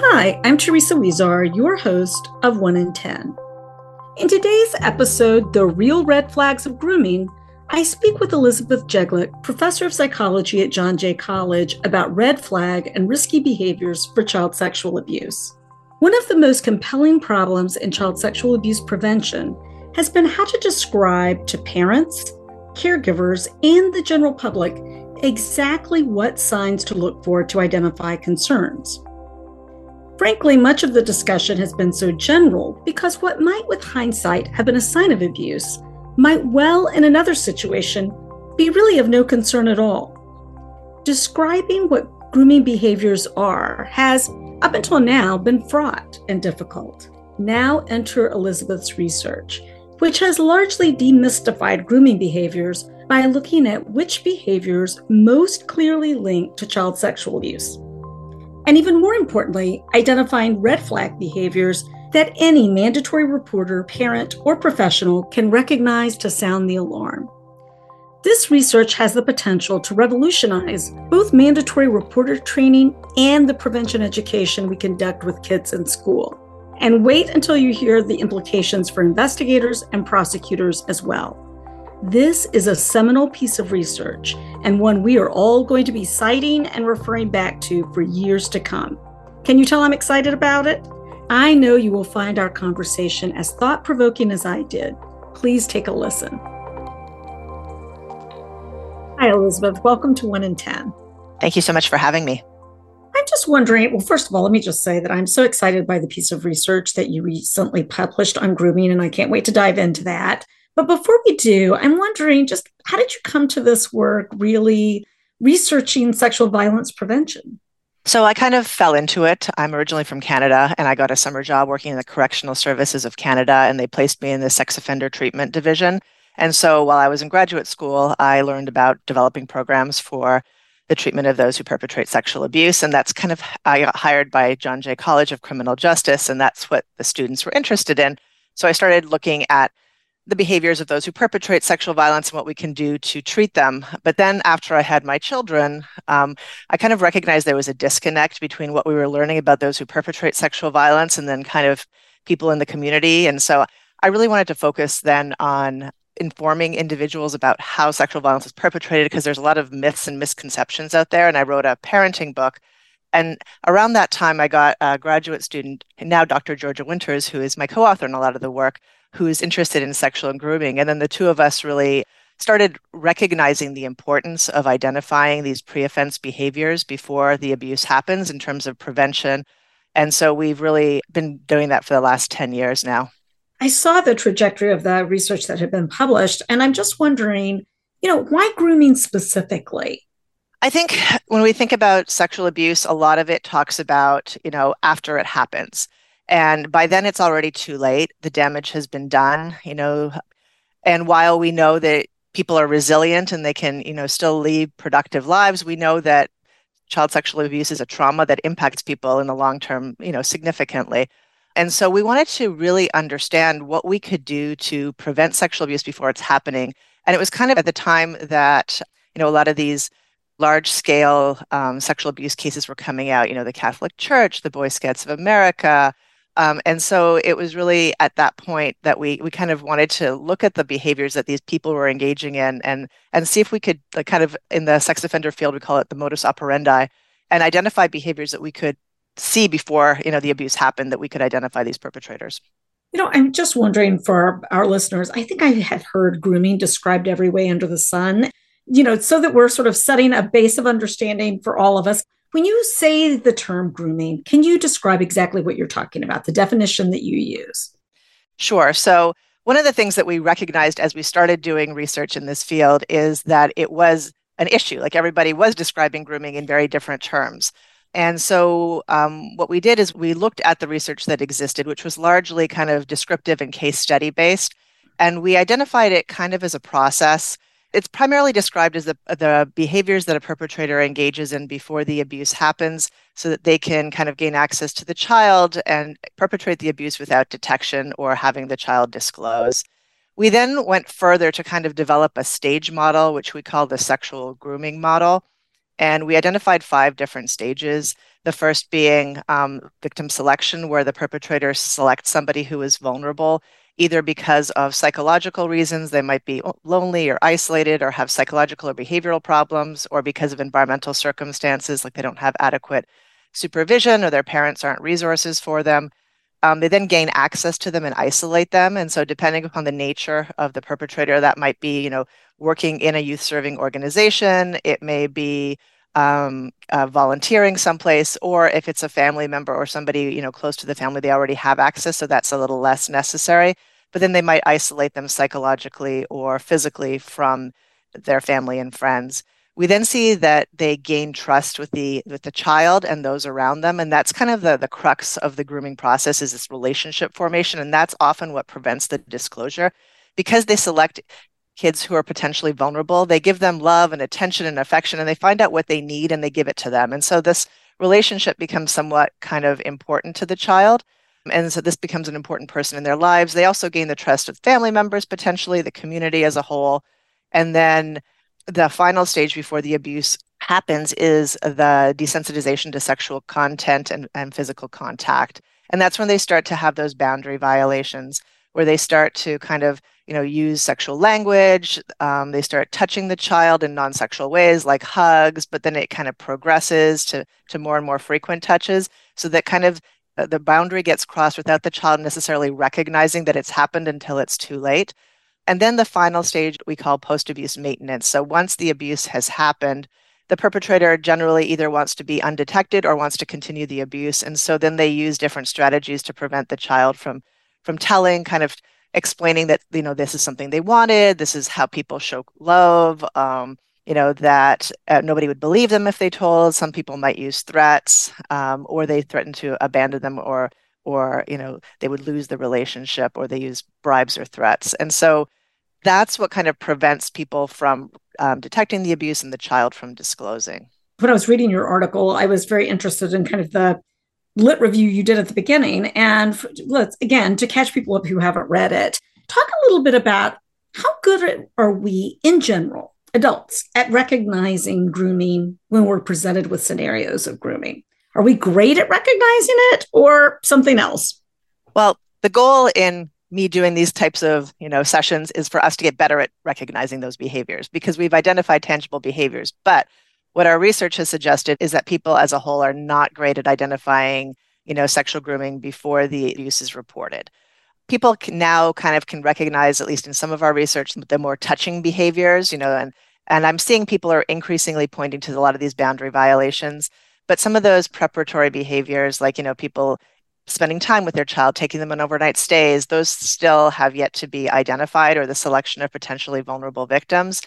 Hi, I'm Teresa Huizar, your host of 1 in 10. In today's episode, The Real Red Flags of Grooming, I speak with Elizabeth Jeglic, professor of psychology at John Jay College, about red flag and risky behaviors for child sexual abuse. One of the most compelling problems in child sexual abuse prevention has been how to describe to parents, caregivers, and the general public exactly what signs to look for to identify concerns. Frankly, much of the discussion has been so general because what might, with hindsight, have been a sign of abuse might well, in another situation, be really of no concern at all. Describing what grooming behaviors are has, up until now, been fraught and difficult. Now enter Elizabeth's research, which has largely demystified grooming behaviors by looking at which behaviors most clearly link to child sexual abuse and even more importantly, identifying red flag behaviors that any mandatory reporter, parent, or professional can recognize to sound the alarm. This research has the potential to revolutionize both mandatory reporter training and the prevention education we conduct with kids in school. And wait until you hear the implications for investigators and prosecutors as well. This is a seminal piece of research and one we are all going to be citing and referring back to for years to come. Can you tell I'm excited about it? I know you will find our conversation as thought provoking as I did. Please take a listen. Hi, Elizabeth. Welcome to 1 in 10. Thank you so much for having me. I'm just wondering. Well, first of all, let me just say that I'm so excited by the piece of research that you recently published on grooming, and I can't wait to dive into that. But before we do, I'm wondering just how did you come to this work really researching sexual violence prevention? So I kind of fell into it. I'm originally from Canada and I got a summer job working in the Correctional Services of Canada and they placed me in the sex offender treatment division. And so while I was in graduate school, I learned about developing programs for the treatment of those who perpetrate sexual abuse. And that's kind of, I got hired by John Jay College of Criminal Justice, and that's what the students were interested in. So I started looking at the behaviors of those who perpetrate sexual violence and what we can do to treat them. But then after I had my children, um, I kind of recognized there was a disconnect between what we were learning about those who perpetrate sexual violence and then kind of people in the community. And so I really wanted to focus then on informing individuals about how sexual violence is perpetrated because there's a lot of myths and misconceptions out there. And I wrote a parenting book. And around that time, I got a graduate student, now Dr. Georgia Winters, who is my co author in a lot of the work, who is interested in sexual and grooming. And then the two of us really started recognizing the importance of identifying these pre offense behaviors before the abuse happens in terms of prevention. And so we've really been doing that for the last 10 years now. I saw the trajectory of the research that had been published, and I'm just wondering, you know, why grooming specifically? I think when we think about sexual abuse, a lot of it talks about, you know, after it happens. And by then it's already too late. The damage has been done, you know. And while we know that people are resilient and they can, you know, still lead productive lives, we know that child sexual abuse is a trauma that impacts people in the long term, you know, significantly. And so we wanted to really understand what we could do to prevent sexual abuse before it's happening. And it was kind of at the time that, you know, a lot of these large scale um, sexual abuse cases were coming out, you know, the Catholic Church, the Boy Scouts of America, um, and so it was really at that point that we we kind of wanted to look at the behaviors that these people were engaging in and and see if we could like, kind of in the sex offender field we call it the modus operandi and identify behaviors that we could see before you know the abuse happened that we could identify these perpetrators. You know, I'm just wondering for our, our listeners, I think I had heard grooming described every way under the sun, you know, so that we're sort of setting a base of understanding for all of us. When you say the term grooming, can you describe exactly what you're talking about, the definition that you use? Sure. So, one of the things that we recognized as we started doing research in this field is that it was an issue. Like everybody was describing grooming in very different terms. And so, um, what we did is we looked at the research that existed, which was largely kind of descriptive and case study based. And we identified it kind of as a process it's primarily described as the, the behaviors that a perpetrator engages in before the abuse happens so that they can kind of gain access to the child and perpetrate the abuse without detection or having the child disclose. We then went further to kind of develop a stage model, which we call the sexual grooming model. And we identified five different stages. The first being um, victim selection, where the perpetrator selects somebody who is vulnerable, either because of psychological reasons, they might be lonely or isolated or have psychological or behavioral problems, or because of environmental circumstances, like they don't have adequate supervision or their parents aren't resources for them. Um, they then gain access to them and isolate them. And so, depending upon the nature of the perpetrator, that might be, you know, working in a youth serving organization. It may be um, uh, volunteering someplace, or if it's a family member or somebody, you know, close to the family, they already have access, so that's a little less necessary. But then they might isolate them psychologically or physically from their family and friends we then see that they gain trust with the with the child and those around them and that's kind of the the crux of the grooming process is this relationship formation and that's often what prevents the disclosure because they select kids who are potentially vulnerable they give them love and attention and affection and they find out what they need and they give it to them. And so this relationship becomes somewhat kind of important to the child. And so this becomes an important person in their lives. They also gain the trust of family members potentially the community as a whole. And then the final stage before the abuse happens is the desensitization to sexual content and, and physical contact. And that's when they start to have those boundary violations where they start to kind of you know use sexual language um, they start touching the child in non-sexual ways like hugs but then it kind of progresses to to more and more frequent touches so that kind of uh, the boundary gets crossed without the child necessarily recognizing that it's happened until it's too late and then the final stage we call post abuse maintenance. So once the abuse has happened, the perpetrator generally either wants to be undetected or wants to continue the abuse. And so then they use different strategies to prevent the child from from telling, kind of explaining that, you know, this is something they wanted, this is how people show love. Um, you know that uh, nobody would believe them if they told some people might use threats um, or they threaten to abandon them or or you know they would lose the relationship or they use bribes or threats and so that's what kind of prevents people from um, detecting the abuse and the child from disclosing. When I was reading your article, I was very interested in kind of the lit review you did at the beginning. And let's, again, to catch people up who haven't read it, talk a little bit about how good are we in general, adults, at recognizing grooming when we're presented with scenarios of grooming? Are we great at recognizing it or something else? Well, the goal in me doing these types of you know sessions is for us to get better at recognizing those behaviors because we've identified tangible behaviors but what our research has suggested is that people as a whole are not great at identifying you know sexual grooming before the abuse is reported people can now kind of can recognize at least in some of our research the more touching behaviors you know and and i'm seeing people are increasingly pointing to a lot of these boundary violations but some of those preparatory behaviors like you know people spending time with their child, taking them on overnight stays, those still have yet to be identified or the selection of potentially vulnerable victims.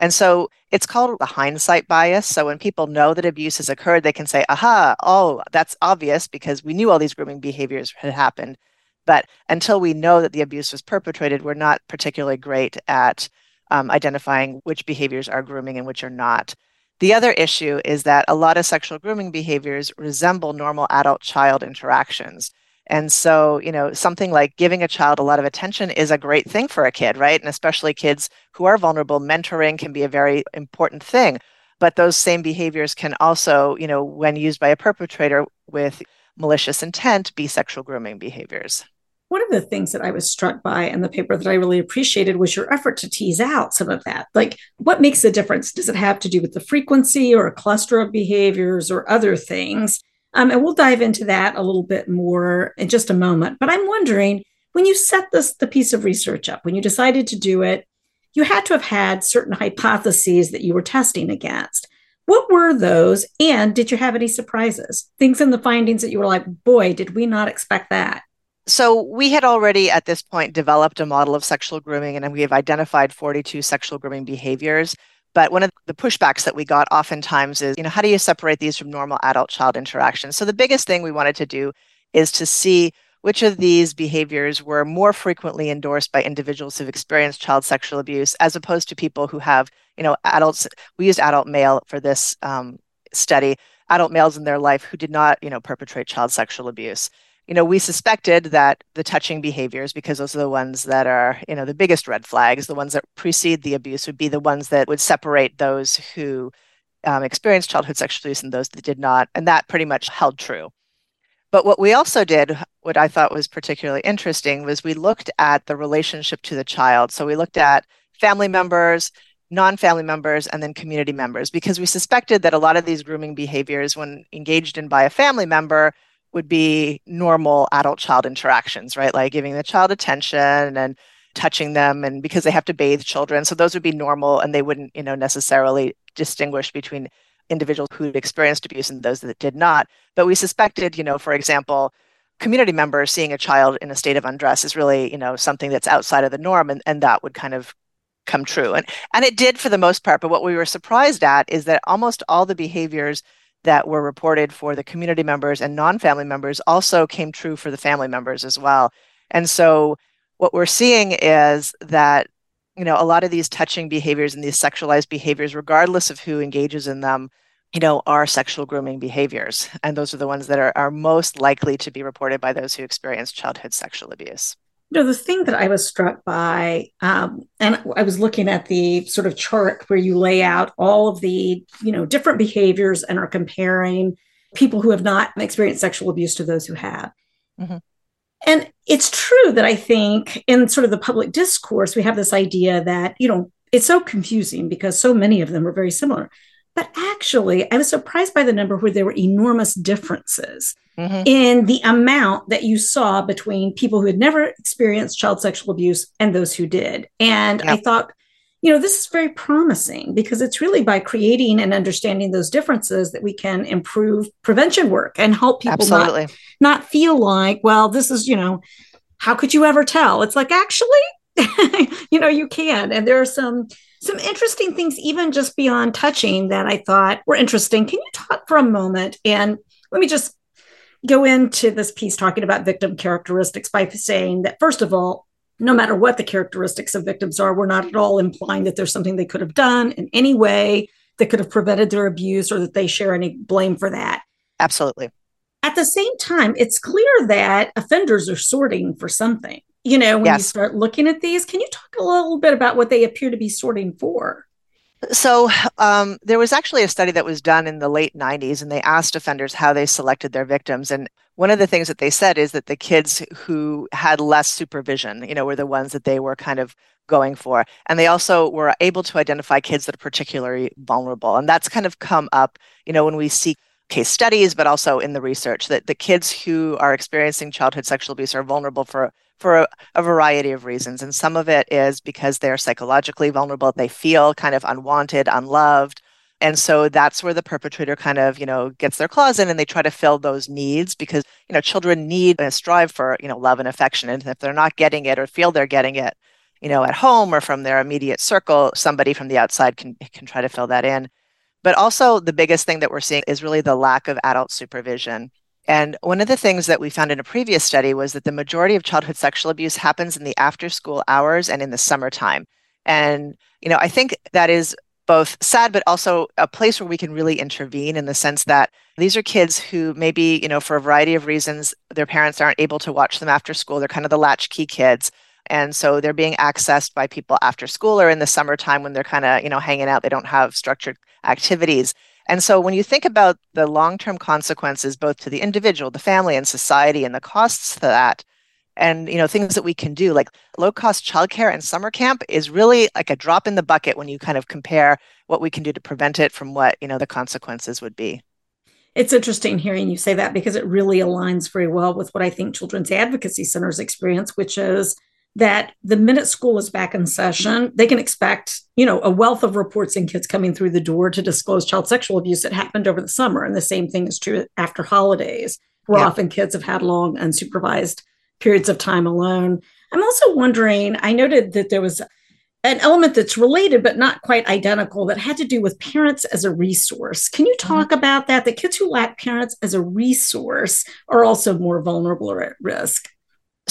And so it's called the hindsight bias. So when people know that abuse has occurred, they can say, aha, oh, that's obvious because we knew all these grooming behaviors had happened. But until we know that the abuse was perpetrated, we're not particularly great at um, identifying which behaviors are grooming and which are not. The other issue is that a lot of sexual grooming behaviors resemble normal adult child interactions. And so, you know, something like giving a child a lot of attention is a great thing for a kid, right? And especially kids who are vulnerable, mentoring can be a very important thing. But those same behaviors can also, you know, when used by a perpetrator with malicious intent, be sexual grooming behaviors. One of the things that I was struck by in the paper that I really appreciated was your effort to tease out some of that. Like, what makes a difference? Does it have to do with the frequency or a cluster of behaviors or other things? Um, and we'll dive into that a little bit more in just a moment. But I'm wondering when you set this the piece of research up, when you decided to do it, you had to have had certain hypotheses that you were testing against. What were those? And did you have any surprises? Things in the findings that you were like, boy, did we not expect that? So we had already at this point developed a model of sexual grooming and we have identified 42 sexual grooming behaviors. But one of the pushbacks that we got oftentimes is, you know, how do you separate these from normal adult child interactions? So the biggest thing we wanted to do is to see which of these behaviors were more frequently endorsed by individuals who've experienced child sexual abuse as opposed to people who have, you know, adults. We used adult male for this um, study, adult males in their life who did not, you know, perpetrate child sexual abuse you know, we suspected that the touching behaviors, because those are the ones that are, you know, the biggest red flags, the ones that precede the abuse would be the ones that would separate those who um, experienced childhood sexual abuse and those that did not. And that pretty much held true. But what we also did, what I thought was particularly interesting, was we looked at the relationship to the child. So we looked at family members, non family members, and then community members, because we suspected that a lot of these grooming behaviors, when engaged in by a family member, would be normal adult child interactions, right? Like giving the child attention and touching them and because they have to bathe children so those would be normal and they wouldn't you know necessarily distinguish between individuals who'd experienced abuse and those that did not. But we suspected, you know, for example, community members seeing a child in a state of undress is really, you know, something that's outside of the norm, and, and that would kind of come true. And and it did for the most part. But what we were surprised at is that almost all the behaviors that were reported for the community members and non-family members also came true for the family members as well. And so what we're seeing is that you know a lot of these touching behaviors and these sexualized behaviors regardless of who engages in them you know are sexual grooming behaviors and those are the ones that are, are most likely to be reported by those who experience childhood sexual abuse you know the thing that i was struck by um, and i was looking at the sort of chart where you lay out all of the you know different behaviors and are comparing people who have not experienced sexual abuse to those who have mm-hmm. And it's true that I think in sort of the public discourse, we have this idea that, you know, it's so confusing because so many of them are very similar. But actually, I was surprised by the number where there were enormous differences mm-hmm. in the amount that you saw between people who had never experienced child sexual abuse and those who did. And yep. I thought, you know, this is very promising because it's really by creating and understanding those differences that we can improve prevention work and help people not, not feel like, well, this is, you know, how could you ever tell? It's like, actually, you know, you can. And there are some some interesting things, even just beyond touching, that I thought were interesting. Can you talk for a moment? And let me just go into this piece talking about victim characteristics by saying that, first of all, no matter what the characteristics of victims are, we're not at all implying that there's something they could have done in any way that could have prevented their abuse or that they share any blame for that. Absolutely. At the same time, it's clear that offenders are sorting for something. You know, when yes. you start looking at these, can you talk a little bit about what they appear to be sorting for? So, um, there was actually a study that was done in the late 90s, and they asked offenders how they selected their victims. And one of the things that they said is that the kids who had less supervision, you know, were the ones that they were kind of going for. And they also were able to identify kids that are particularly vulnerable. And that's kind of come up, you know, when we see case studies, but also in the research that the kids who are experiencing childhood sexual abuse are vulnerable for for a, a, variety of reasons. And some of it is because they're psychologically vulnerable. They feel kind of unwanted, unloved. And so that's where the perpetrator kind of, you know, gets their claws in and they try to fill those needs because, you know, children need and strive for, you know, love and affection. And if they're not getting it or feel they're getting it, you know, at home or from their immediate circle, somebody from the outside can can try to fill that in. But also the biggest thing that we're seeing is really the lack of adult supervision. And one of the things that we found in a previous study was that the majority of childhood sexual abuse happens in the after school hours and in the summertime. And, you know, I think that is both sad, but also a place where we can really intervene in the sense that these are kids who maybe, you know, for a variety of reasons, their parents aren't able to watch them after school. They're kind of the latchkey kids. And so they're being accessed by people after school or in the summertime when they're kind of, you know, hanging out. They don't have structured activities. And so when you think about the long-term consequences, both to the individual, the family, and society, and the costs to that, and you know things that we can do like low cost childcare and summer camp is really like a drop in the bucket when you kind of compare what we can do to prevent it from what you know the consequences would be. It's interesting hearing you say that because it really aligns very well with what i think children's advocacy centers experience which is that the minute school is back in session, they can expect, you know, a wealth of reports and kids coming through the door to disclose child sexual abuse that happened over the summer. And the same thing is true after holidays, where yeah. often kids have had long unsupervised periods of time alone. I'm also wondering, I noted that there was an element that's related but not quite identical that had to do with parents as a resource. Can you talk mm-hmm. about that? The kids who lack parents as a resource are also more vulnerable or at risk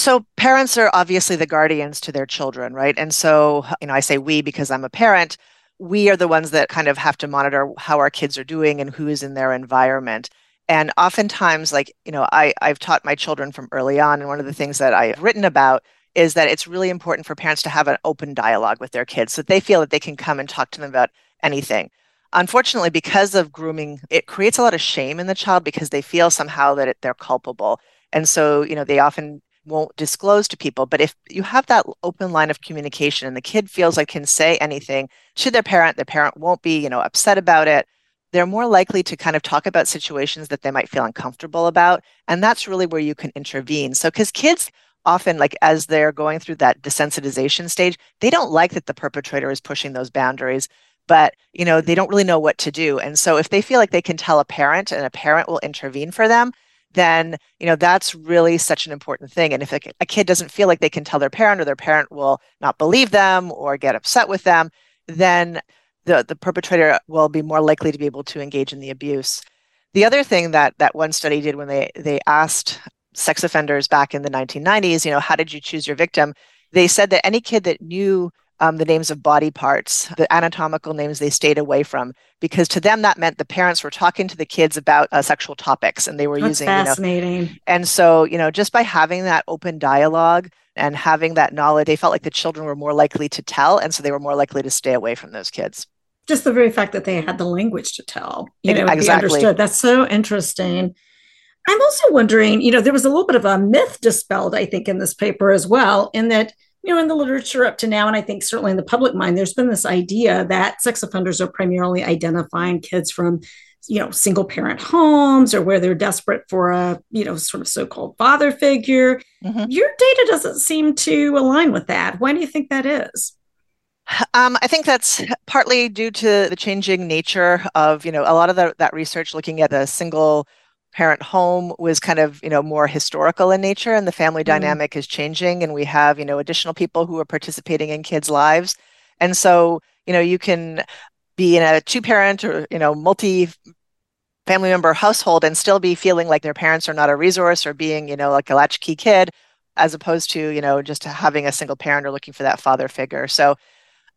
so parents are obviously the guardians to their children, right? And so, you know, I say we because I'm a parent. We are the ones that kind of have to monitor how our kids are doing and who is in their environment. And oftentimes, like, you know, I, I've taught my children from early on. And one of the things that I've written about is that it's really important for parents to have an open dialogue with their kids so that they feel that they can come and talk to them about anything. unfortunately, because of grooming, it creates a lot of shame in the child because they feel somehow that it, they're culpable. And so, you know, they often won't disclose to people. But if you have that open line of communication and the kid feels like can say anything to their parent, the parent won't be, you know, upset about it. They're more likely to kind of talk about situations that they might feel uncomfortable about. And that's really where you can intervene. So, because kids often, like as they're going through that desensitization stage, they don't like that the perpetrator is pushing those boundaries but you know they don't really know what to do and so if they feel like they can tell a parent and a parent will intervene for them then you know that's really such an important thing. And if a, a, kid doesn't feel like they can tell their parent or their parent will not believe them or get upset with them then the, the perpetrator will be more likely to be able to engage in the abuse. The other thing that that one study did when they they asked sex offenders back in the 1990s you know how did you choose your victim? They said that any kid that knew um, the names of body parts, the anatomical names they stayed away from, because to them that meant the parents were talking to the kids about uh, sexual topics and they were That's using fascinating. You know, and so, you know, just by having that open dialogue and having that knowledge, they felt like the children were more likely to tell. And so they were more likely to stay away from those kids. Just the very fact that they had the language to tell, you know, exactly. understood. That's so interesting. I'm also wondering, you know, there was a little bit of a myth dispelled, I think, in this paper as well, in that you know, in the literature up to now, and I think certainly in the public mind, there's been this idea that sex offenders are primarily identifying kids from, you know, single parent homes or where they're desperate for a, you know, sort of so called father figure. Mm-hmm. Your data doesn't seem to align with that. Why do you think that is? Um, I think that's partly due to the changing nature of, you know, a lot of the, that research looking at the single parent home was kind of you know more historical in nature and the family mm. dynamic is changing and we have you know additional people who are participating in kids lives and so you know you can be in a two parent or you know multi family member household and still be feeling like their parents are not a resource or being you know like a latchkey kid as opposed to you know just having a single parent or looking for that father figure so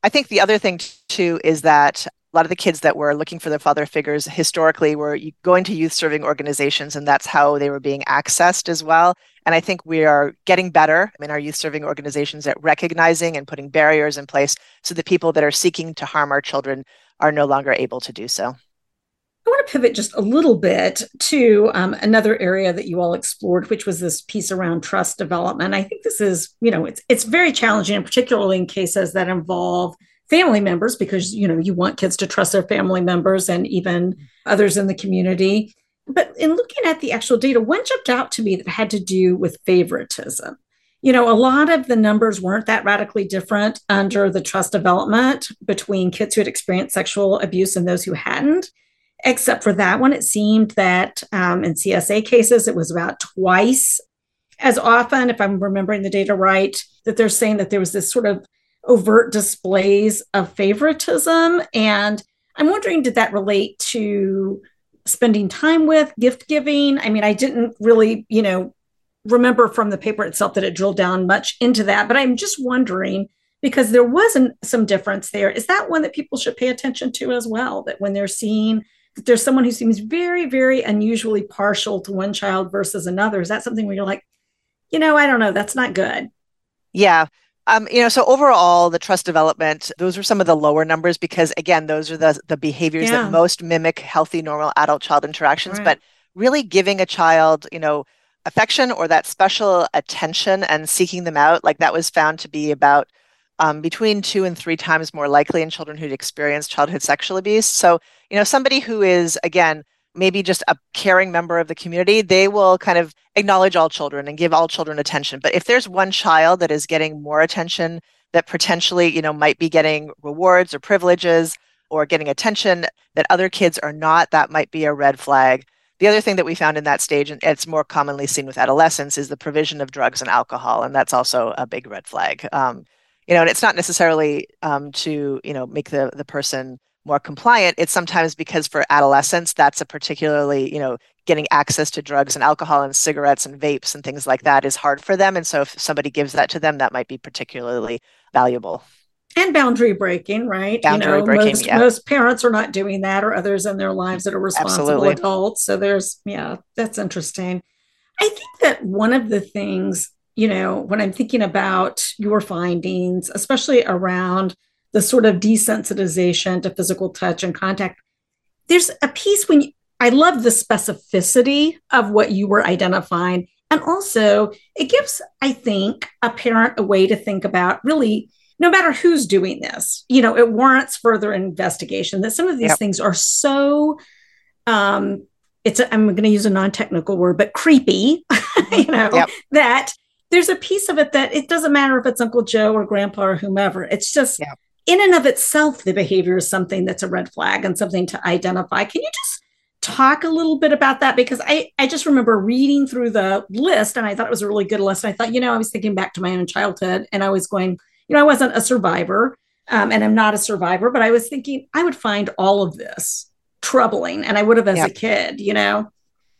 i think the other thing too is that a lot of the kids that were looking for their father figures historically were going to youth serving organizations and that's how they were being accessed as well and i think we are getting better in our youth serving organizations at recognizing and putting barriers in place so the people that are seeking to harm our children are no longer able to do so I want to pivot just a little bit to um, another area that you all explored, which was this piece around trust development. I think this is, you know, it's it's very challenging, and particularly in cases that involve family members because you know you want kids to trust their family members and even others in the community. But in looking at the actual data one jumped out to me that had to do with favoritism. You know a lot of the numbers weren't that radically different under the trust development between kids who had experienced sexual abuse and those who hadn't. Except for that one it seemed that um, in csa cases it was about twice. As often if i'm remembering the data right that they're saying that there was this sort of overt displays of favoritism. And I'm wondering, did that relate to spending time with, gift giving? I mean, I didn't really, you know, remember from the paper itself that it drilled down much into that, but I'm just wondering because there wasn't some difference there. Is that one that people should pay attention to as well? That when they're seeing that there's someone who seems very, very unusually partial to one child versus another, is that something where you're like, you know, I don't know, that's not good? Yeah. Um, you know, so overall, the trust development, those are some of the lower numbers because, again, those are the the behaviors yeah. that most mimic healthy, normal adult-child interactions. Right. But really giving a child, you know, affection or that special attention and seeking them out, like that was found to be about um, between two and three times more likely in children who'd experienced childhood sexual abuse. So, you know, somebody who is again maybe just a caring member of the community, they will kind of acknowledge all children and give all children attention. But if there's one child that is getting more attention, that potentially, you know, might be getting rewards or privileges or getting attention that other kids are not, that might be a red flag. The other thing that we found in that stage, and it's more commonly seen with adolescents, is the provision of drugs and alcohol, and that's also a big red flag. Um, you know, and it's not necessarily um, to you know make the the person more compliant it's sometimes because for adolescents that's a particularly you know getting access to drugs and alcohol and cigarettes and vapes and things like that is hard for them. And so if somebody gives that to them that might be particularly valuable. And boundary breaking right? Boundary you know breaking, most, yeah. most parents are not doing that or others in their lives that are responsible Absolutely. adults. So there's yeah that's interesting. I think that one of the things you know when i'm thinking about your findings especially around the sort of desensitization to physical touch and contact. There's a piece when you, I love the specificity of what you were identifying. And also, it gives, I think, a parent a way to think about really, no matter who's doing this, you know, it warrants further investigation that some of these yep. things are so, um, it's, i am going to use a non technical word, but creepy, you know, yep. that there's a piece of it that it doesn't matter if it's Uncle Joe or Grandpa or whomever. It's just, yep. In and of itself, the behavior is something that's a red flag and something to identify. Can you just talk a little bit about that because I, I just remember reading through the list and I thought it was a really good list. I thought, you know, I was thinking back to my own childhood and I was going, you know, I wasn't a survivor um, and I'm not a survivor, but I was thinking I would find all of this troubling and I would have as yep. a kid, you know?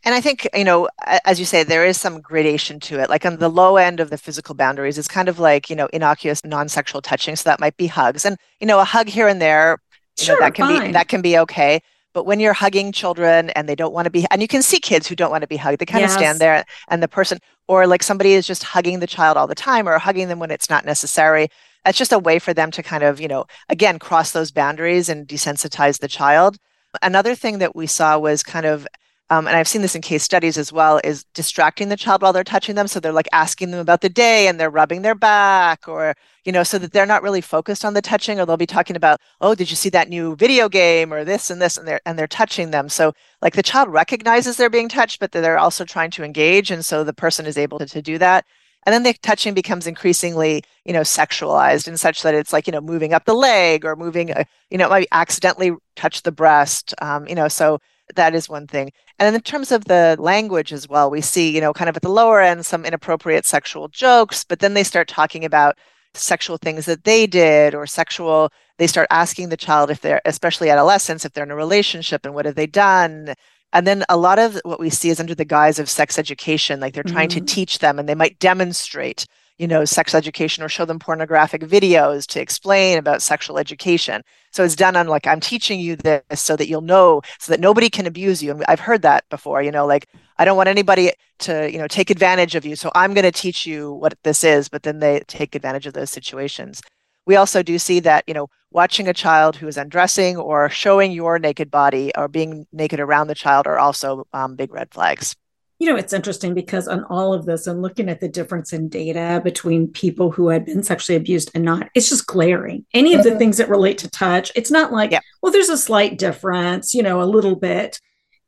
And I think, you know, as you say, there is some gradation to it. Like on the low end of the physical boundaries, it's kind of like, you know, innocuous non-sexual touching. So that might be hugs. And, you know, a hug here and there, sure, know, that can fine. be that can be okay. But when you're hugging children and they don't want to be, and you can see kids who don't want to be hugged, they kind yes. of stand there and the person, or like somebody is just hugging the child all the time or hugging them when it's not necessary. That's just a way for them to kind of, you know, again, cross those boundaries and desensitize the child. Another thing that we saw was kind of um, and I've seen this in case studies as well, is distracting the child while they're touching them. So they're like asking them about the day and they're rubbing their back or, you know, so that they're not really focused on the touching or they'll be talking about, oh, did you see that new video game or this and this and they're and they're touching them. So like the child recognizes they're being touched, but they're also trying to engage. And so the person is able to, to do that. And then the touching becomes increasingly, you know, sexualized and such that it's like, you know, moving up the leg or moving, a, you know, it might accidentally touch the breast, um, you know, so that is one thing. And in terms of the language as well, we see, you know, kind of at the lower end, some inappropriate sexual jokes, but then they start talking about sexual things that they did or sexual, they start asking the child if they're, especially adolescents, if they're in a relationship and what have they done. And then a lot of what we see is under the guise of sex education, like they're trying mm-hmm. to teach them and they might demonstrate you know, sex education or show them pornographic videos to explain about sexual education. So it's done on like, I'm teaching you this so that you'll know, so that nobody can abuse you. And I've heard that before, you know, like, I don't want anybody to, you know, take advantage of you. So I'm going to teach you what this is, but then they take advantage of those situations. We also do see that, you know, watching a child who is undressing or showing your naked body or being naked around the child are also um, big red flags you know, it's interesting because on all of this and looking at the difference in data between people who had been sexually abused and not, it's just glaring. Any of the mm-hmm. things that relate to touch, it's not like, yeah. well, there's a slight difference, you know, a little bit.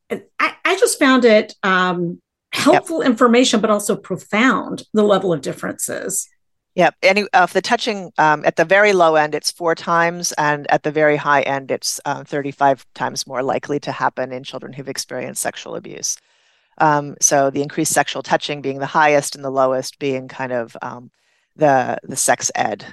I, I just found it um, helpful yep. information, but also profound, the level of differences. Yeah, any of the touching um, at the very low end, it's four times, and at the very high end, it's uh, 35 times more likely to happen in children who've experienced sexual abuse. Um, so the increased sexual touching being the highest and the lowest being kind of um, the the sex ed.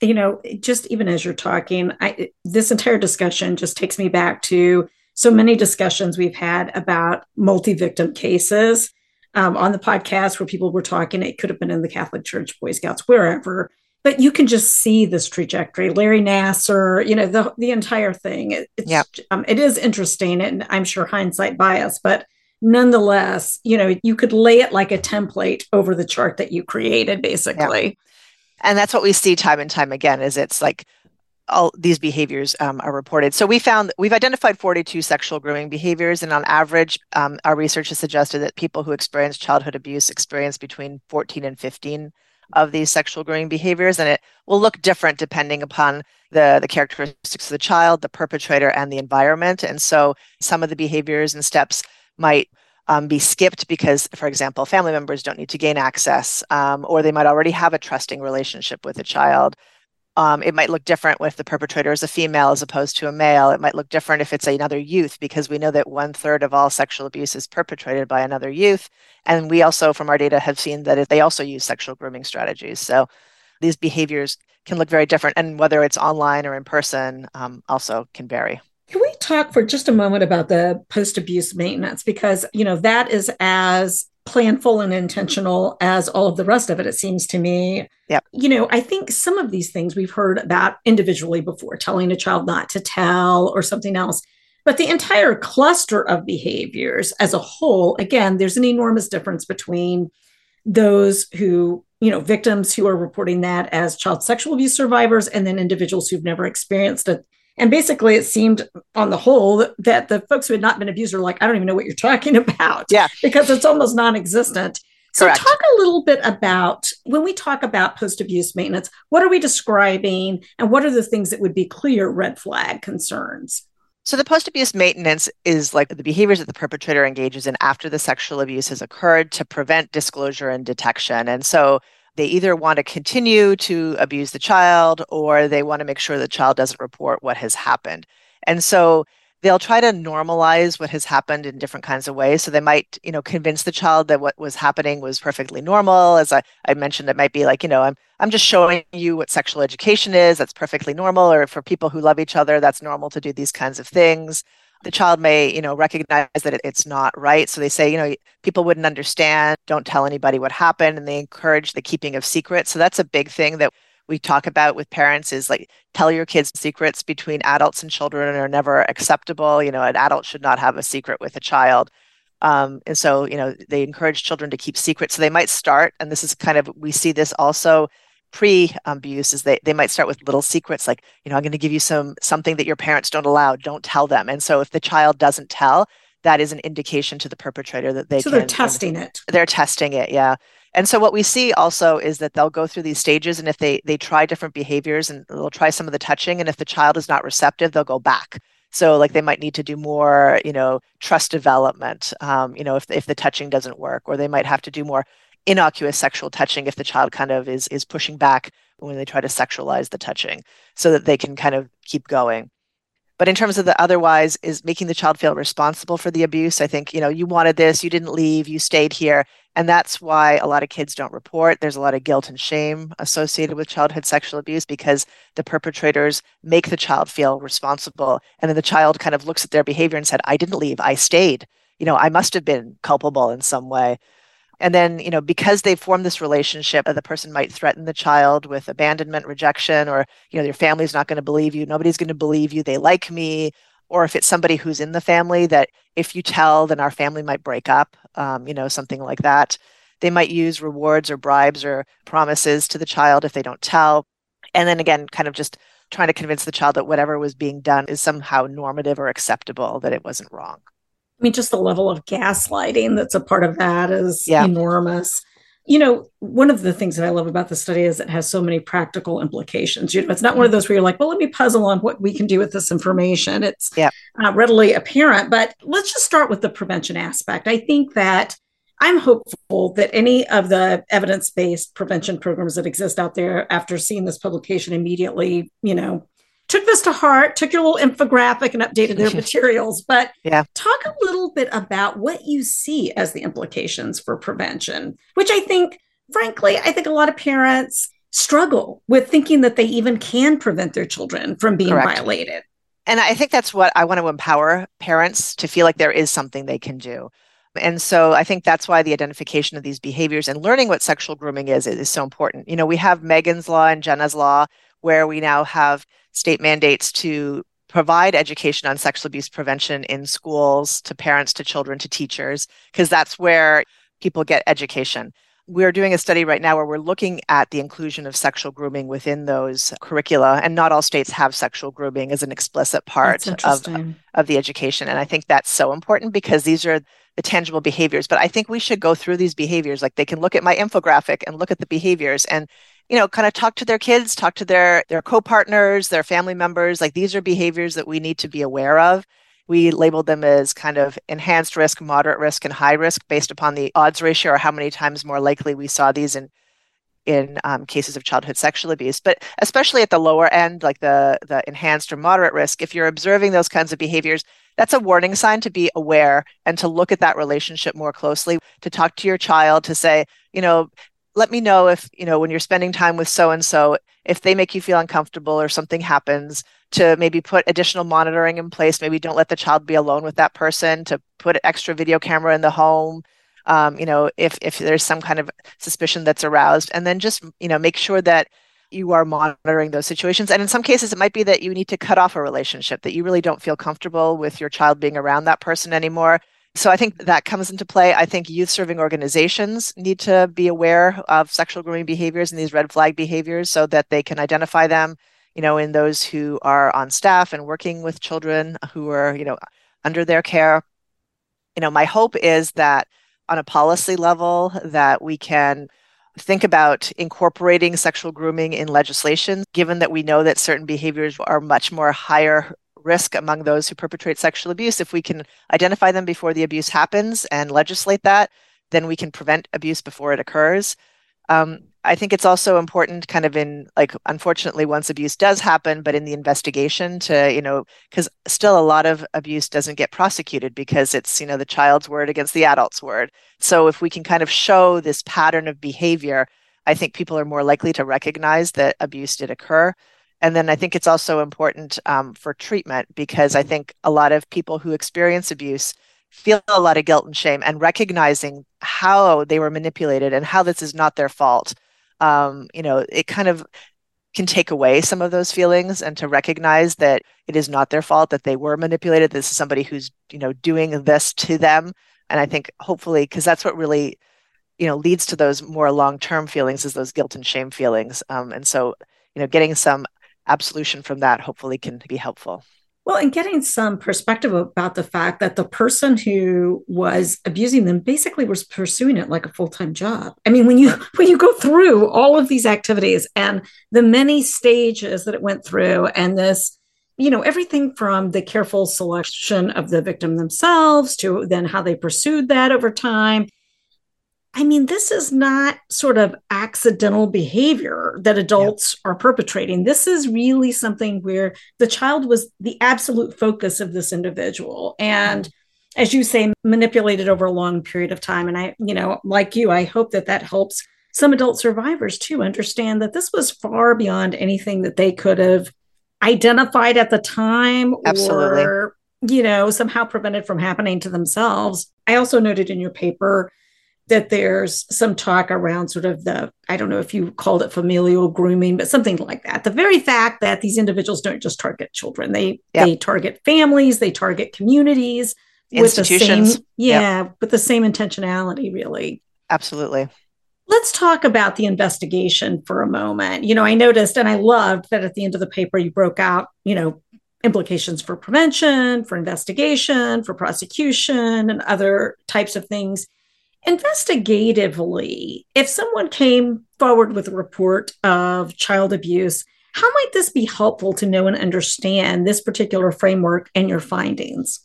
You know, just even as you're talking, I, this entire discussion just takes me back to so many discussions we've had about multi-victim cases um, on the podcast where people were talking. It could have been in the Catholic Church, Boy Scouts, wherever. But you can just see this trajectory. Larry Nassar, you know, the the entire thing. It, it's yep. um, it is interesting, and I'm sure hindsight bias, but nonetheless, you know, you could lay it like a template over the chart that you created, basically. Yeah. And that's what we see time and time again is it's like all these behaviors um, are reported. So we found we've identified 42 sexual grooming behaviors, and on average, um, our research has suggested that people who experience childhood abuse experience between 14 and 15 of these sexual grooming behaviors, and it will look different depending upon the the characteristics of the child, the perpetrator, and the environment. And so, some of the behaviors and steps might um, be skipped because, for example, family members don't need to gain access, um, or they might already have a trusting relationship with a child. Um, it might look different if the perpetrator is a female as opposed to a male. It might look different if it's another youth, because we know that one third of all sexual abuse is perpetrated by another youth. And we also, from our data, have seen that they also use sexual grooming strategies. So these behaviors can look very different. And whether it's online or in person, um, also can vary. Talk for just a moment about the post abuse maintenance? Because, you know, that is as planful and intentional as all of the rest of it, it seems to me. Yeah. You know, I think some of these things we've heard about individually before, telling a child not to tell or something else. But the entire cluster of behaviors as a whole, again, there's an enormous difference between those who you know, victims who are reporting that as child sexual abuse survivors, and then individuals who've never experienced it. And basically, it seemed on the whole that the folks who had not been abused are like, I don't even know what you're talking about. Yeah. Because it's almost non existent. So, Correct. talk a little bit about when we talk about post abuse maintenance, what are we describing and what are the things that would be clear red flag concerns? So, the post abuse maintenance is like the behaviors that the perpetrator engages in after the sexual abuse has occurred to prevent disclosure and detection. And so, they either want to continue to abuse the child or they want to make sure the child doesn't report what has happened. And so, they'll try to normalize what has happened in different kinds of ways. So they might, you know, convince the child that what was happening was perfectly normal. As I, I mentioned, it might be like, you know, I'm I'm just showing you what sexual education is. That's perfectly normal. Or for people who love each other, that's normal to do these kinds of things. The child may, you know, recognize that it, it's not right. So they say, you know, people wouldn't understand. Don't tell anybody what happened, and they encourage the keeping of secrets. So that's a big thing that we talk about with parents is like tell your kids secrets between adults and children are never acceptable you know an adult should not have a secret with a child um, and so you know they encourage children to keep secrets so they might start and this is kind of we see this also pre-abuse is they, they might start with little secrets like you know i'm going to give you some something that your parents don't allow don't tell them. And so if the child doesn't tell that is an indication to the perpetrator that they so can, they're testing it. They're testing it yeah. And so what we see also is that they'll go through these stages and if they they try different behaviors and they'll try some of the touching and if the child is not receptive they'll go back. So like they might need to do more you know trust development um, you know if, if the touching doesn't work or they might have to do more innocuous sexual touching if the child kind of is is pushing back when they try to sexualize the touching so that they can kind of keep going. But in terms of the otherwise is making the child feel responsible for the abuse. I think you know you wanted this you didn't leave you stayed here. And that's why a lot of kids don't report. There's a lot of guilt and shame associated with childhood sexual abuse because the perpetrators make the child feel responsible. And then the child kind of looks at their behavior and said i didn't leave i stayed. You know i must have been culpable in some way and then, you know, because they form this relationship, the person might threaten the child with abandonment, rejection, or, you know, your family's not going to believe you. Nobody's going to believe you. They like me. Or if it's somebody who's in the family that if you tell, then our family might break up, um, you know, something like that. They might use rewards or bribes or promises to the child if they don't tell. And then again, kind of just trying to convince the child that whatever was being done is somehow normative or acceptable, that it wasn't wrong. I mean, just the level of gaslighting that's a part of that is yeah. enormous. You know, one of the things that I love about the study is it has so many practical implications. You know, it's not one of those where you're like, well, let me puzzle on what we can do with this information. It's yeah. uh, readily apparent. But let's just start with the prevention aspect. I think that I'm hopeful that any of the evidence based prevention programs that exist out there after seeing this publication immediately, you know, took this to heart, took your little infographic and updated their materials. But yeah. talk a little bit about what you see as the implications for prevention, which I think, frankly, I think a lot of parents struggle with thinking that they even can prevent their children from being Correct. violated. And I think that's what I want to empower parents to feel like there is something they can do. And so I think that's why the identification of these behaviors and learning what sexual grooming is is so important. You know, we have Megan's Law and Jenna's Law, where we now have state mandates to provide education on sexual abuse prevention in schools to parents, to children, to teachers, because that's where people get education. We're doing a study right now where we're looking at the inclusion of sexual grooming within those curricula, and not all states have sexual grooming as an explicit part of, of the education. And I think that's so important because these are the tangible behaviors. But I think we should go through these behaviors. Like they can look at my infographic and look at the behaviors and you know kind of talk to their kids talk to their their co-partners their family members. Like these are behaviors that we need to be aware of. We labeled them as kind of enhanced risk moderate risk and high risk based upon the odds ratio or how many times more likely we saw these in in um, cases of childhood sexual abuse. But especially at the lower end like the the enhanced or moderate risk if you're observing those kinds of behaviors that's a warning sign to be aware and to look at that relationship more closely to talk to your child to say you know let me know if you know when you're spending time with so and so if they make you feel uncomfortable or something happens to maybe put additional monitoring in place. Maybe don't let the child be alone with that person to put an extra video camera in the home um, you know if if there's some kind of suspicion that's aroused. And then just you know make sure that you are monitoring those situations. And in some cases it might be that you need to cut off a relationship that you really don't feel comfortable with your child being around that person anymore So I think that comes into play. I think youth serving organizations need to be aware of sexual grooming behaviors and these red flag behaviors so that they can identify them, you know, in those who are on staff and working with children who are, you know, under their care. You know, my hope is that on a policy level that we can think about incorporating sexual grooming in legislation, given that we know that certain behaviors are much more higher risk among those who perpetrate sexual abuse. If we can identify them before the abuse happens and legislate that, then we can prevent abuse before it occurs. Um, I think it's also important, kind of in like, unfortunately, once abuse does happen, but in the investigation to, you know, because still a lot of abuse doesn't get prosecuted because it's, you know, the child's word against the adult's word. So if we can kind of show this pattern of behavior, I think people are more likely to recognize that abuse did occur. And then I think it's also important um, for treatment because I think a lot of people who experience abuse feel a lot of guilt and shame and recognizing how they were manipulated and how this is not their fault. Um, you know, it kind of can take away some of those feelings and to recognize that it is not their fault that they were manipulated. This is somebody who's, you know, doing this to them. And I think hopefully, because that's what really, you know, leads to those more long-term feelings is those guilt and shame feelings. Um, and so, you know, getting some absolution from that hopefully can be helpful. Well, and getting some perspective about the fact that the person who was abusing them basically was pursuing it like a full-time job. I mean, when you when you go through all of these activities and the many stages that it went through and this you know everything from the careful selection of the victim themselves to then how they pursued that over time I mean, this is not sort of accidental behavior that adults yeah. are perpetrating. This is really something where the child was the absolute focus of this individual. And as you say, manipulated over a long period of time. And I, you know, like you, I hope that that helps some adult survivors to understand that this was far beyond anything that they could have identified at the time Absolutely. or, you know, somehow prevented from happening to themselves. I also noted in your paper that there's some talk around sort of the i don't know if you called it familial grooming but something like that. The very fact that these individuals don't just target children. They yep. they target families they target communities with the same yeah yep. with the same intentionality really. Absolutely. Let's talk about the investigation for a moment. You know i noticed and i loved that at the end of the paper you broke out you know implications for prevention for investigation for prosecution and other types of things investigatively, if someone came forward with a report of child abuse, how might this be helpful to know and understand this particular framework and your findings?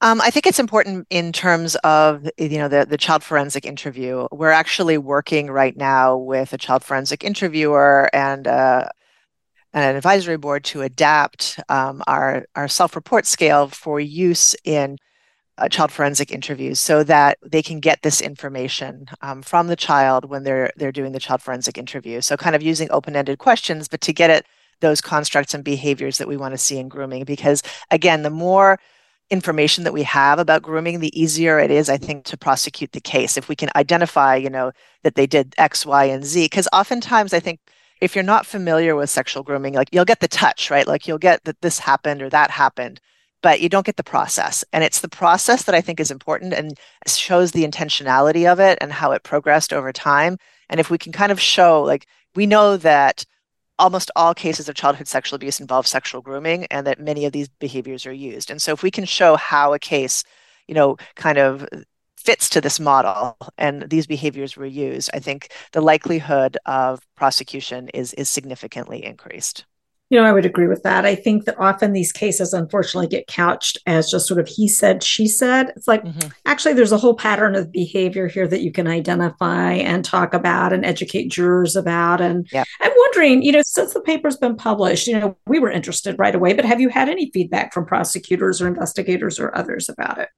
Um, I think it's important in terms of you know the the child forensic interview. We're actually working right now with a child forensic interviewer and uh, an advisory board to adapt um, our our self report scale for use in uh, child forensic interviews so that they can get this information um, from the child when they're they're doing the child forensic interview. So kind of using open-ended questions, but to get at those constructs and behaviors that we want to see in grooming. Because again, the more information that we have about grooming, the easier it is, I think, to prosecute the case. If we can identify, you know, that they did X, Y, and Z. Because oftentimes I think if you're not familiar with sexual grooming, like you'll get the touch, right? Like you'll get that this happened or that happened but you don't get the process. And it's the process that I think is important and shows the intentionality of it and how it progressed over time. And if we can kind of show, like, we know that almost all cases of childhood sexual abuse involve sexual grooming and that many of these behaviors are used. And so if we can show how a case, you know, kind of fits to this model and these behaviors were used, I think the likelihood of prosecution is is significantly increased. You know, I would agree with that. I think that often these cases, unfortunately, get couched as just sort of he said, she said. It's like, mm-hmm. actually, there's a whole pattern of behavior here that you can identify and talk about and educate jurors about. And yep. I'm wondering, you know, since the paper's been published, you know, we were interested right away, but have you had any feedback from prosecutors or investigators or others about it?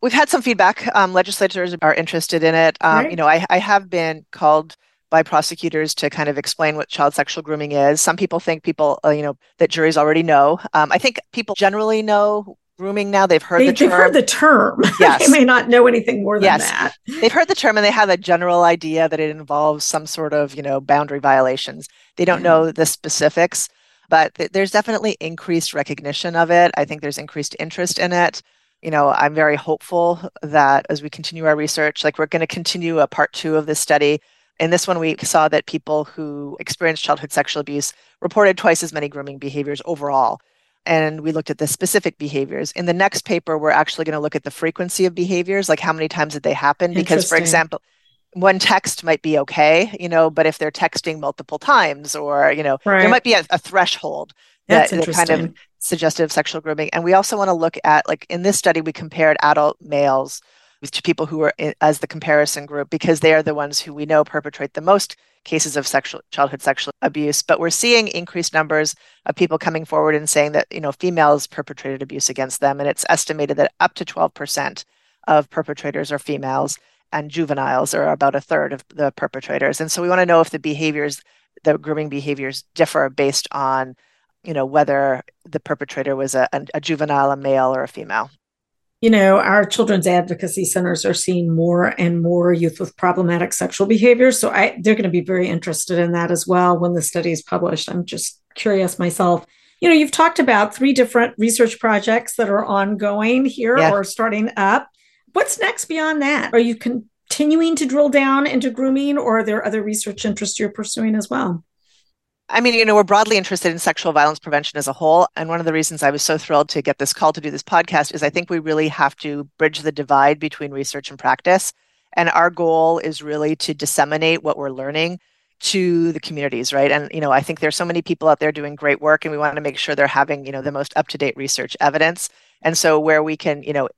We've had some feedback. Um, legislators are interested in it. Um, right. You know, I, I have been called by prosecutors to kind of explain what child sexual grooming is. Some people think people, uh, you know, that juries already know. Um, I think people generally know grooming now. They've heard they, the term. They've heard the term. Yes. they may not know anything more than yes. that. They've heard the term and they have a general idea that it involves some sort of, you know, boundary violations. They don't know the specifics, but th- there's definitely increased recognition of it. I think there's increased interest in it you know, I'm very hopeful that as we continue our research, like we're going to continue a part two of this study. In this one, we saw that people who experienced childhood sexual abuse reported twice as many grooming behaviors overall. And we looked at the specific behaviors. In the next paper, we're actually going to look at the frequency of behaviors, like how many times did they happen? Because, for example, one text might be okay, you know, but if they're texting multiple times or, you know, right. there might be a, a threshold that, that kind of suggestive sexual grooming. And we also want to look at, like in this study, we compared adult males to people who are as the comparison group because they are the ones who we know perpetrate the most cases of sexual childhood sexual abuse. But we're seeing increased numbers of people coming forward and saying that you know females perpetrated abuse against them, and it's estimated that up to 12% of perpetrators are females and juveniles are about a third of the perpetrators. And so we want to know if the behaviors, the grooming behaviors differ based on you know, whether the perpetrator was a, a, juvenile, a male, or a female. You know, our children's advocacy centers are seeing more and more youth with problematic sexual behavior. So I, they're going to be very interested in that as well when the study is published. I'm just curious myself. You know, you've talked about three different research projects that are ongoing here yeah. or starting up. What's next beyond that? Are you continuing to drill down into grooming or are there other research interests you're pursuing as well? I mean, you know, we're broadly interested in sexual violence prevention as a whole. And one of the reasons I was so thrilled to get this call to do this podcast is I think we really have to bridge the divide between research and practice. And our goal is really to disseminate what we're learning to the communities, right? And, you know, I think there's so many people out there doing great work and we want to make sure they're having, you know, the most up to date research evidence. And so where we can, you know,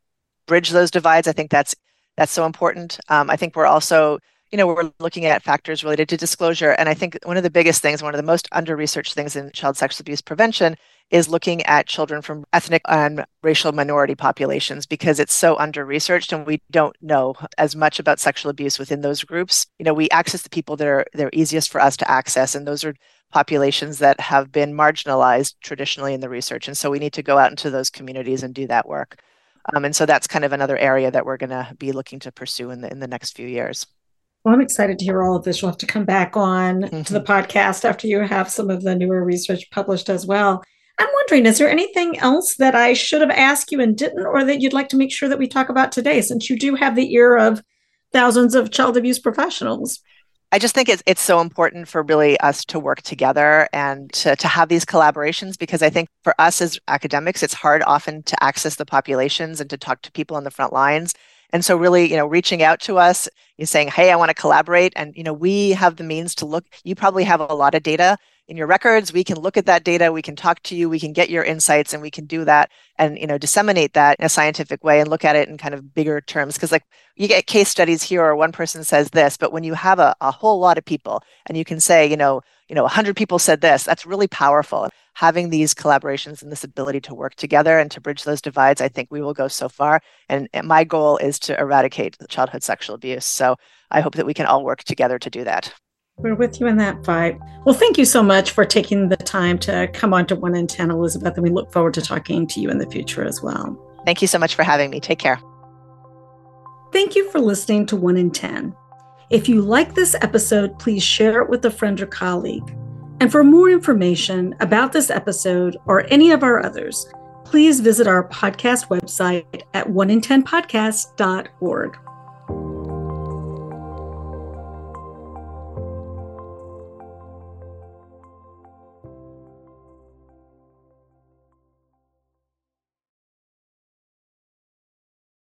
bridge those divides, I think that's that's so important. Um, I think we're also you know, we're looking at factors related to disclosure. And I think one of the biggest things, one of the most under researched things in child sexual abuse prevention is looking at children from ethnic and racial minority populations because it's so under researched and we don't know as much about sexual abuse within those groups. You know, we access the people that are they're easiest for us to access, and those are populations that have been marginalized traditionally in the research. And so we need to go out into those communities and do that work. Um, and so that's kind of another area that we're going to be looking to pursue in the in the next few years. Well, I'm excited to hear all of this. You'll have to come back on mm-hmm. to the mm-hmm. podcast after you have some of the newer research published as well. I'm wondering, is there anything else that I should have asked you and didn't, or that you'd like to make sure that we talk about today, since you do have the ear of thousands of child abuse professionals? I just think it's it's so important for really us to work together and to, to have these collaborations because I think for us as academics, it's hard often to access the populations and to talk to people on the front lines. And so really, you know, reaching out to us, you saying, hey, I want to collaborate. And, you know, we have the means to look, you probably have a lot of data in your records. We can look at that data, we can talk to you, we can get your insights, and we can do that and, you know, disseminate that in a scientific way and look at it in kind of bigger terms. Because like you get case studies here or one person says this, but when you have a, a whole lot of people and you can say, you know, you know, 100 people said this, that's really powerful having these collaborations and this ability to work together and to bridge those divides, I think we will go so far. And, and my goal is to eradicate childhood sexual abuse. So I hope that we can all work together to do that. We're with you in that fight. Well, thank you so much for taking the time to come on to 1 in 10, Elizabeth, and we look forward to talking to you in the future as well. Thank you so much for having me. Take care. Thank you for listening to 1 in 10. If you like this episode, please share it with a friend or colleague. And for more information about this episode or any of our others, please visit our podcast website at 1in10podcast.org.